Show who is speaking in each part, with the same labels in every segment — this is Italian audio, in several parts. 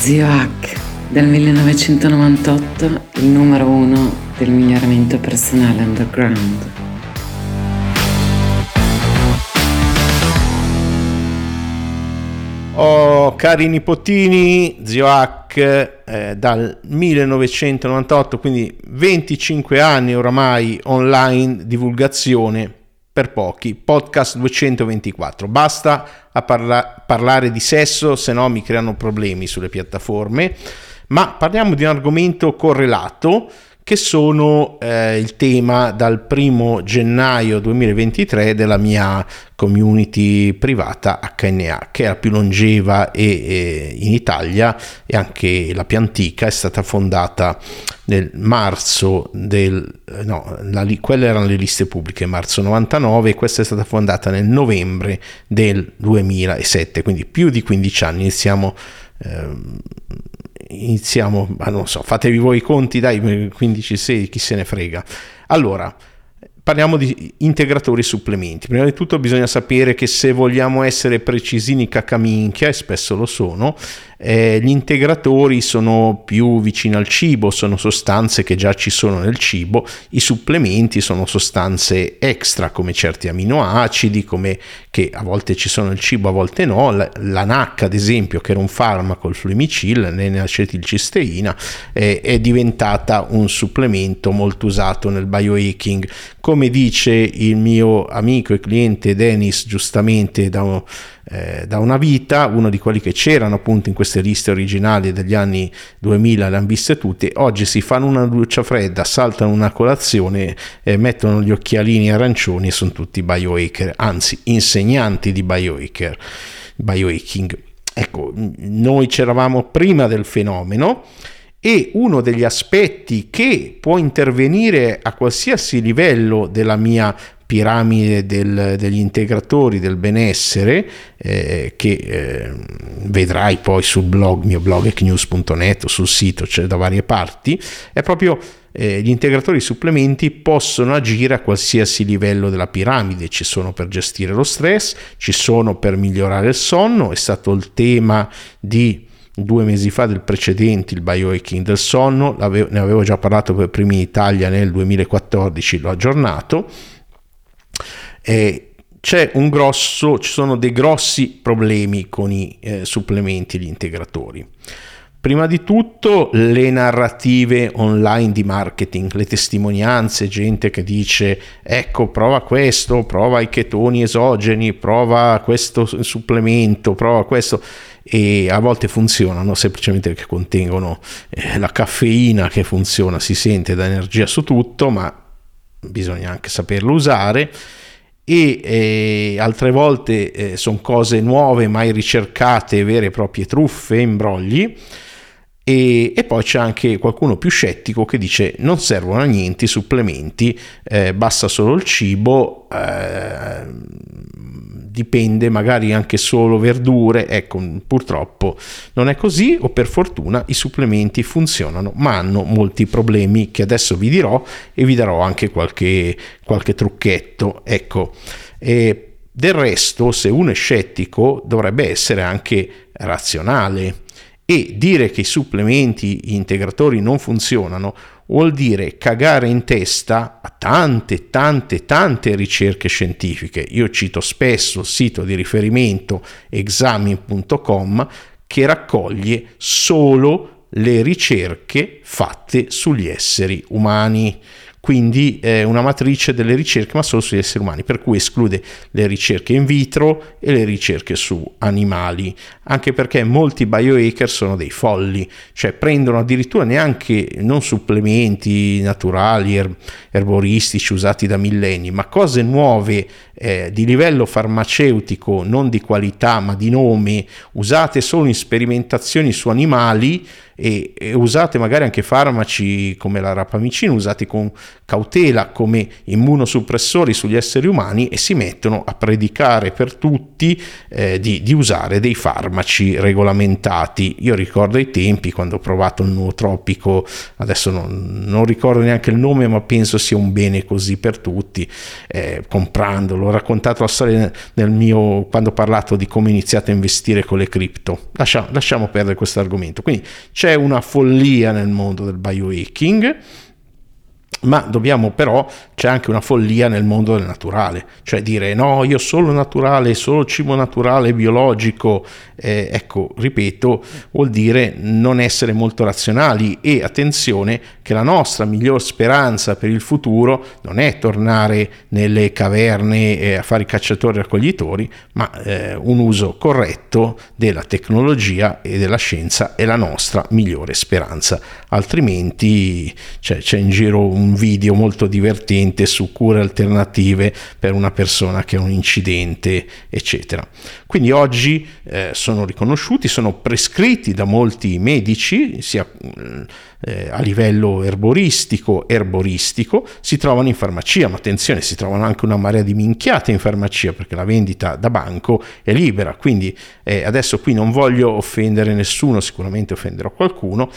Speaker 1: Zio Hack, del 1998, il numero uno del miglioramento personale underground.
Speaker 2: Oh, cari nipotini, Zio Hack eh, dal 1998, quindi 25 anni oramai online divulgazione per pochi, podcast 224. Basta a parla- parlare di sesso, se no mi creano problemi sulle piattaforme, ma parliamo di un argomento correlato che sono eh, il tema dal primo gennaio 2023 della mia community privata HNA, che è la più longeva e, e in Italia e anche la più antica, è stata fondata nel marzo del no, la, quelle erano le liste pubbliche, marzo 99, e questa è stata fondata nel novembre del 2007, quindi più di 15 anni, iniziamo eh, iniziamo, ma non so, fatevi voi i conti, dai, 15-16, chi se ne frega. Allora, parliamo di integratori e supplementi. Prima di tutto bisogna sapere che se vogliamo essere precisini cacaminchia, e spesso lo sono, eh, gli integratori sono più vicini al cibo, sono sostanze che già ci sono nel cibo, i supplementi sono sostanze extra come certi aminoacidi, come che a volte ci sono nel cibo, a volte no, la, la NAC ad esempio che era un farmaco, il fluimicil, N-acetilcisteina, eh, è diventata un supplemento molto usato nel biohacking, come dice il mio amico e cliente Dennis giustamente da un eh, da una vita, uno di quelli che c'erano appunto in queste liste originali degli anni 2000, le hanno viste tutte, oggi si fanno una doccia fredda, saltano una colazione, eh, mettono gli occhialini arancioni e sono tutti biohacker, anzi insegnanti di biohacker, biohacking. Ecco, noi c'eravamo prima del fenomeno e uno degli aspetti che può intervenire a qualsiasi livello della mia piramide del, degli integratori del benessere eh, che eh, vedrai poi sul blog mio blog ecnews.net o sul sito c'è cioè da varie parti è proprio eh, gli integratori supplementi possono agire a qualsiasi livello della piramide, ci sono per gestire lo stress, ci sono per migliorare il sonno, è stato il tema di due mesi fa del precedente, il biohacking del sonno, ne avevo già parlato per primi in Italia nel 2014, l'ho aggiornato eh, grosso, ci sono dei grossi problemi con i eh, supplementi gli integratori. Prima di tutto le narrative online di marketing, le testimonianze, gente che dice ecco prova questo, prova i chetoni esogeni, prova questo supplemento, prova questo e a volte funzionano semplicemente perché contengono eh, la caffeina che funziona, si sente da energia su tutto, ma bisogna anche saperlo usare e eh, altre volte eh, sono cose nuove, mai ricercate, vere e proprie truffe, imbrogli. E, e, poi c'è anche qualcuno più scettico che dice non servono a niente i supplementi, eh, basta solo il cibo, eh, dipende magari anche solo verdure, ecco purtroppo non è così o per fortuna i supplementi funzionano ma hanno molti problemi che adesso vi dirò e vi darò anche qualche, qualche trucchetto, ecco. E del resto se uno è scettico dovrebbe essere anche razionale e dire che i supplementi integratori non funzionano vuol dire cagare in testa a tante, tante, tante ricerche scientifiche. Io cito spesso il sito di riferimento examin.com che raccoglie solo le ricerche fatte sugli esseri umani quindi è una matrice delle ricerche ma solo sugli esseri umani, per cui esclude le ricerche in vitro e le ricerche su animali, anche perché molti biohacker sono dei folli, cioè prendono addirittura neanche non supplementi naturali, er- erboristici usati da millenni, ma cose nuove eh, di livello farmaceutico, non di qualità ma di nome, usate solo in sperimentazioni su animali e, e usate magari anche farmaci come la rapamicina usati con cautela come immunosuppressori sugli esseri umani e si mettono a predicare per tutti eh, di, di, usare dei farmaci regolamentati. Io ricordo i tempi quando ho provato il nootropico, adesso non, non ricordo neanche il nome, ma penso sia un bene così per tutti, eh, comprandolo. Ho raccontato la storia nel mio, quando ho parlato di come ho iniziato a investire con le cripto. Lascia, lasciamo perdere questo argomento. Quindi c'è una follia nel mondo del biohacking ma dobbiamo però, c'è anche una follia nel mondo del naturale, cioè dire no, io solo naturale, solo cibo naturale, biologico, eh, ecco, ripeto, vuol dire non essere molto razionali e attenzione che la nostra miglior speranza per il futuro non è tornare nelle caverne eh, a fare i cacciatori e raccoglitori, ma eh, un uso corretto della tecnologia e della scienza è la nostra migliore speranza, altrimenti cioè, c'è in giro un video molto divertente su cure alternative per una persona che ha un incidente, eccetera. Quindi oggi eh, sono riconosciuti, sono prescritti da molti medici, sia eh, a livello erboristico, erboristico, si trovano in farmacia, ma attenzione, si trovano anche una marea di minchiate in farmacia perché la vendita da banco è libera, quindi eh, adesso qui non voglio offendere nessuno, sicuramente offenderò qualcuno,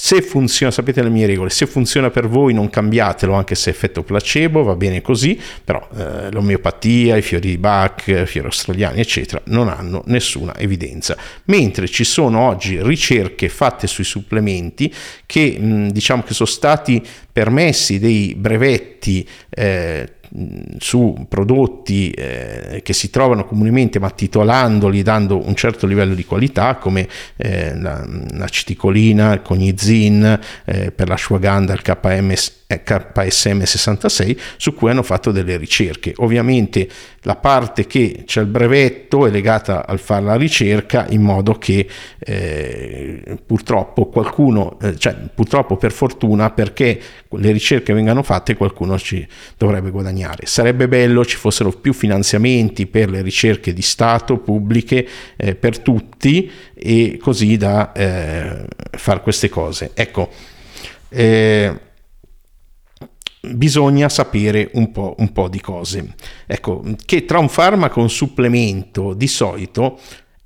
Speaker 2: se funziona, sapete le mie regole, se funziona per voi non cambiatelo anche se effetto placebo, va bene così, però eh, l'omeopatia, i fiori di Bach, fiori australiani, eccetera, non hanno nessuna evidenza. Mentre ci sono oggi ricerche fatte sui supplementi che mh, diciamo che sono stati permessi dei brevetti eh, su prodotti eh, che si trovano comunemente ma titolandoli dando un certo livello di qualità come eh, la, l'aceticolina, il cognizin eh, per l'ashwagandha, il KMS, KSM 66 su cui hanno fatto delle ricerche. Ovviamente la parte che c'è il brevetto è legata al fare la ricerca in modo che eh, purtroppo qualcuno, eh, cioè purtroppo per fortuna perché le ricerche vengano fatte qualcuno ci dovrebbe guadagnare. Sarebbe bello ci fossero più finanziamenti per le ricerche di Stato pubbliche eh, per tutti e così da eh, fare queste cose. Ecco, eh, bisogna sapere un po', un po' di cose. Ecco, che tra un farmaco e un supplemento di solito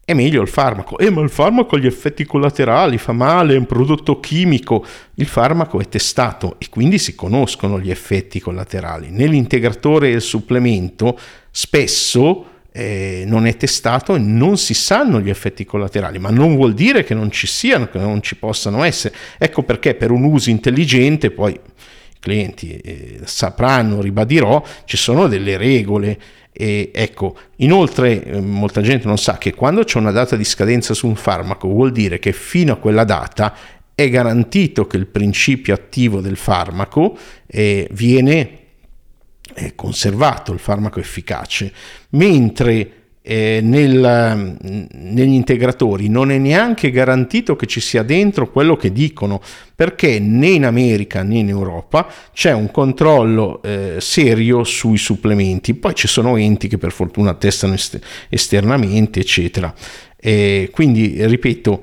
Speaker 2: è meglio il farmaco. Eh, ma il farmaco ha gli effetti collaterali, fa male, è un prodotto chimico. Il farmaco è testato e quindi si conoscono gli effetti collaterali. Nell'integratore e il supplemento spesso eh, non è testato e non si sanno gli effetti collaterali, ma non vuol dire che non ci siano, che non ci possano essere. Ecco perché per un uso intelligente poi clienti eh, sapranno, ribadirò, ci sono delle regole. E ecco, inoltre eh, molta gente non sa che quando c'è una data di scadenza su un farmaco vuol dire che fino a quella data è garantito che il principio attivo del farmaco eh, viene eh, conservato, il farmaco efficace, mentre eh, nel, negli integratori non è neanche garantito che ci sia dentro quello che dicono perché né in America né in Europa c'è un controllo eh, serio sui supplementi. Poi ci sono enti che per fortuna testano est- esternamente eccetera. E quindi ripeto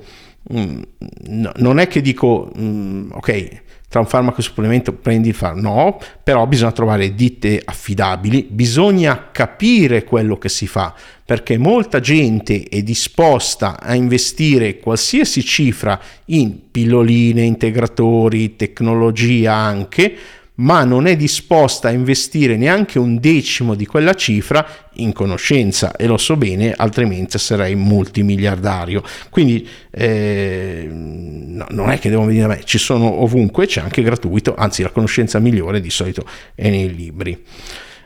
Speaker 2: mh, mm, no, non è che dico mh, mm, ok tra un farmaco e un supplemento prendi il farmaco. No, però bisogna trovare ditte affidabili, bisogna capire quello che si fa, perché molta gente è disposta a investire qualsiasi cifra in pilloline, integratori, tecnologia anche, ma non è disposta a investire neanche un decimo di quella cifra in conoscenza e lo so bene, altrimenti sarei multimiliardario. Quindi eh, no, non è che devo venire da me, ci sono ovunque, c'è anche gratuito, anzi la conoscenza migliore di solito è nei libri.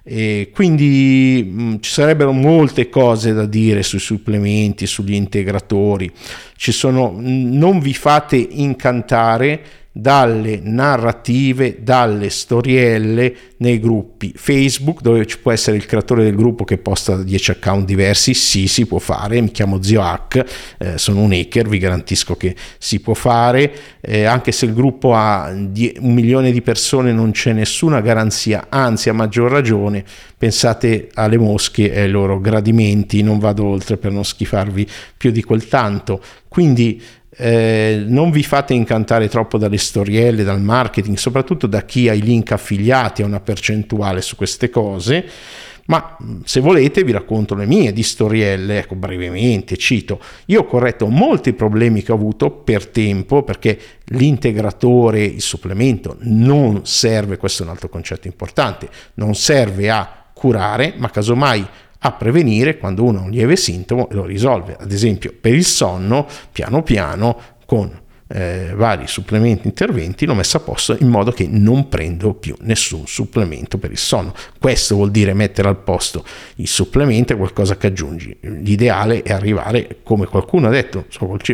Speaker 2: E quindi mh, mm, ci sarebbero molte cose da dire sui supplementi, sugli integratori. Sono, non vi fate incantare dalle narrative, dalle storielle nei gruppi Facebook dove ci può essere il creatore del gruppo che posta 10 account diversi, sì si può fare, mi chiamo Zio Hack, eh, sono un hacker, vi garantisco che si può fare, eh, anche se il gruppo ha die- un milione di persone non c'è nessuna garanzia, anzi a maggior ragione pensate alle mosche e ai loro gradimenti, non vado oltre per non schifarvi più di quel tanto, quindi eh, non vi fate incantare troppo dalle storielle, dal marketing, soprattutto da chi ha i link affiliati a una percentuale su queste cose. Ma se volete vi racconto le mie di storielle, ecco brevemente cito. Io ho corretto molti problemi che ho avuto per tempo perché l'integratore, il supplemento non serve, questo è un altro concetto importante, non serve a curare, ma casomai a prevenire quando uno ha un lieve sintomo e lo risolve. Ad esempio per il sonno, piano piano, con eh, vari supplementi interventi l'ho messo a posto in modo che non prendo più nessun supplemento per il sonno. Questo vuol dire mettere al posto il supplemento è qualcosa che aggiungi. L'ideale è arrivare, come qualcuno ha detto,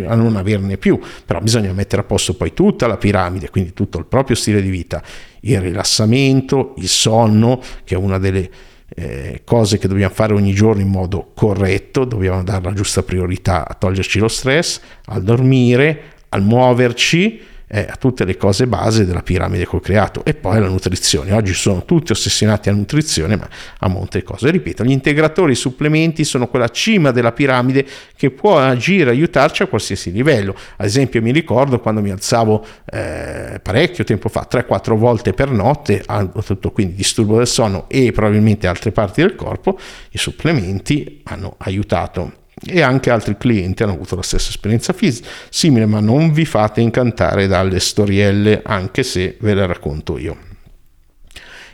Speaker 2: a non averne più, però bisogna mettere a posto poi tutta la piramide, quindi tutto il proprio stile di vita, il rilassamento, il sonno, che è una delle eh, cose che dobbiamo fare ogni giorno in modo corretto, dobbiamo dare la giusta priorità a toglierci lo stress, al dormire, al muoverci, eh, a tutte le cose base della piramide che ho creato e poi la nutrizione. Oggi sono tutti ossessionati a nutrizione, ma a monte cose. Ripeto, gli integratori, i supplementi sono quella cima della piramide che può agire, aiutarci a qualsiasi livello. Ad esempio, mi ricordo quando mi alzavo eh, parecchio tempo fa, 3-4 volte per notte, tutto quindi disturbo del sonno e probabilmente altre parti del corpo, i supplementi hanno aiutato e anche altri clienti hanno avuto la stessa esperienza fisica simile, ma non vi fate incantare dalle storielle, anche se ve le racconto io.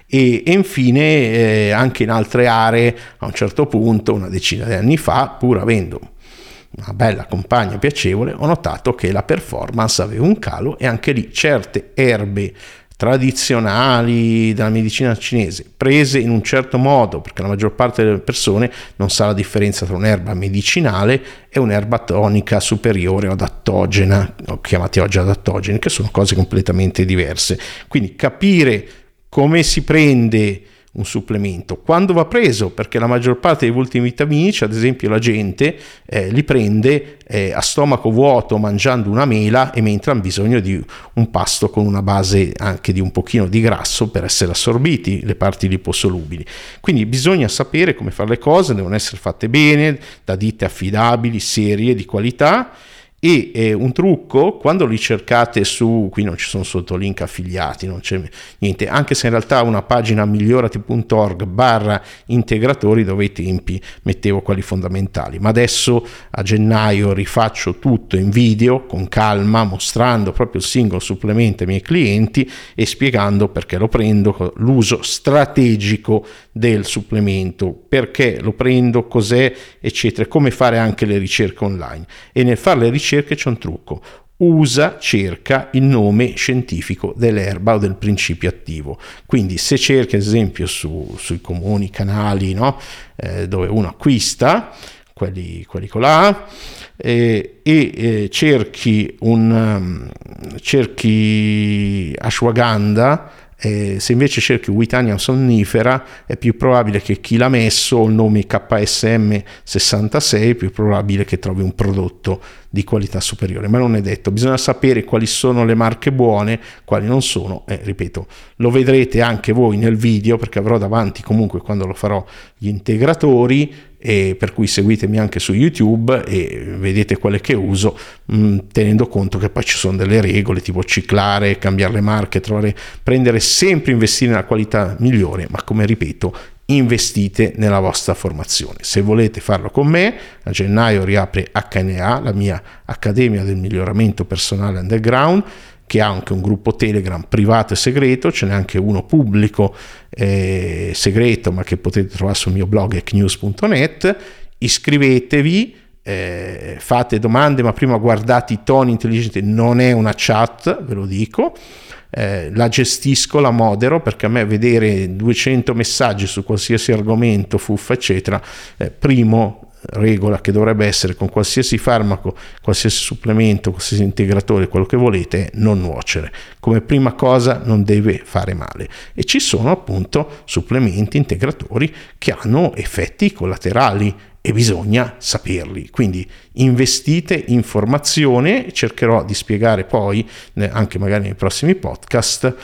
Speaker 2: E, e infine eh, anche in altre aree, a un certo punto, una decina di anni fa, pur avendo una bella compagna piacevole, ho notato che la performance aveva un calo e anche lì certe erbe tradizionali della medicina cinese, prese in un certo modo, perché la maggior parte delle persone non sa la differenza tra un'erba medicinale e un'erba tonica superiore o adattogena, chiamati oggi adattogeni, che sono cose completamente diverse. Quindi capire come si prende un supplemento. Quando va preso? Perché la maggior parte dei multivitaminici, ad esempio la gente, eh, li prende eh, a stomaco vuoto mangiando una mela e mentre hanno bisogno di un pasto con una base anche di un pochino di grasso per essere assorbiti le parti liposolubili. Quindi bisogna sapere come fare le cose, devono essere fatte bene, da ditte affidabili, serie, di qualità e eh, un trucco quando li cercate su qui non ci sono sotto link affiliati non c'è niente anche se in realtà una pagina migliorati.org barra integratori dove i tempi mettevo quelli fondamentali. Ma adesso a gennaio rifaccio tutto in video con calma mostrando proprio il singolo supplemento ai miei clienti e spiegando perché lo prendo l'uso strategico del supplemento perché lo prendo cos'è eccetera come fare anche le ricerche online. E nel fare le ricerche ricerche c'è un trucco. Usa, cerca il nome scientifico dell'erba o del principio attivo. Quindi se cerchi ad esempio su, sui comuni canali no? eh, dove uno acquista, quelli, quelli con la eh, e cerchi, un, um, cerchi ashwagandha eh, se invece cerchi Witania sonnifera è più probabile che chi l'ha messo il nome KSM 66 è più probabile che trovi un prodotto di qualità superiore. Ma non è detto. Bisogna sapere quali sono le marche buone quali non sono e ripeto lo vedrete anche voi nel video perché avrò davanti comunque quando lo farò gli integratori e per cui seguitemi anche su YouTube e vedete quelle che uso, mh, mm, tenendo conto che poi ci sono delle regole tipo ciclare, cambiare le marche, trovare, prendere sempre investire nella qualità migliore, ma come ripeto, investite nella vostra formazione. Se volete farlo con me, a gennaio riapre HNA, la mia Accademia del Miglioramento Personale Underground che ha anche un gruppo Telegram privato e segreto, ce n'è anche uno pubblico eh, segreto, ma che potete trovare sul mio blog ecnews.net. Iscrivetevi, eh, fate domande, ma prima guardate i toni intelligenti, non è una chat, ve lo dico. Eh, la gestisco, la modero perché a me vedere 200 messaggi su qualsiasi argomento, fuffa, eccetera, eh, primo regola che dovrebbe essere con qualsiasi farmaco, qualsiasi supplemento, qualsiasi integratore, quello che volete, non nuocere. Come prima cosa non deve fare male. E ci sono appunto supplementi, integratori che hanno effetti collaterali e bisogna saperli. Quindi investite in formazione, cercherò di spiegare poi, anche magari nei prossimi podcast,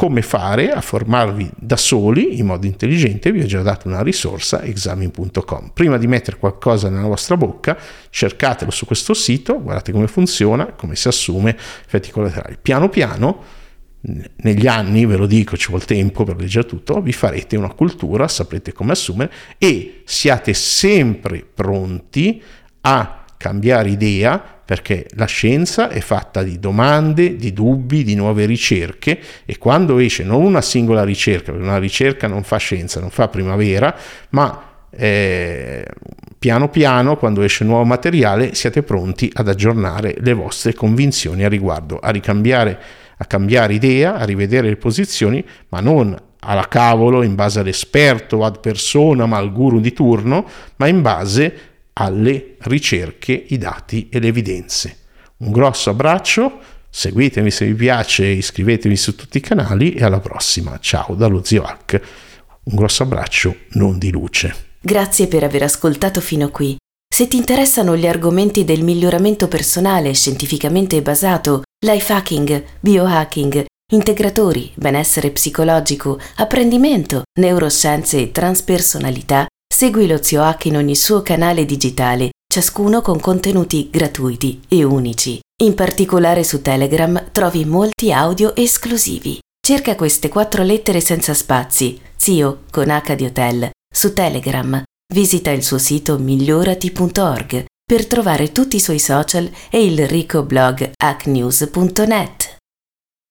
Speaker 2: come fare a formarvi da soli in modo intelligente, vi ho già dato una risorsa, examin.com. Prima di mettere qualcosa nella vostra bocca, cercatelo su questo sito, guardate come funziona, come si assume, effetti collaterali. Piano piano, negli anni, ve lo dico, ci vuole tempo per leggere tutto, vi farete una cultura, saprete come assumere e siate sempre pronti a cambiare idea perché la scienza è fatta di domande, di dubbi, di nuove ricerche e quando esce non una singola ricerca, perché una ricerca non fa scienza, non fa primavera, ma eh, piano piano quando esce nuovo materiale siate pronti ad aggiornare le vostre convinzioni a riguardo, a ricambiare, a cambiare idea, a rivedere le posizioni, ma non alla cavolo in base all'esperto ad persona ma al guru di turno, ma in base alle ricerche, i dati e le evidenze. Un grosso abbraccio, seguitemi se vi piace, iscrivetevi su tutti i canali e alla prossima. Ciao dallo zio Hack. Un grosso abbraccio, non di luce.
Speaker 3: Grazie per aver ascoltato fino qui. Se ti interessano gli argomenti del miglioramento personale scientificamente basato, life hacking, biohacking, integratori, benessere psicologico, apprendimento, neuroscienze e transpersonalità, Segui lo Zio Hack in ogni suo canale digitale, ciascuno con contenuti gratuiti e unici. In particolare su Telegram trovi molti audio esclusivi. Cerca queste quattro lettere senza spazi, Zio con H di Hotel, su Telegram. Visita il suo sito migliorati.org per trovare tutti i suoi social e il ricco blog hacknews.net.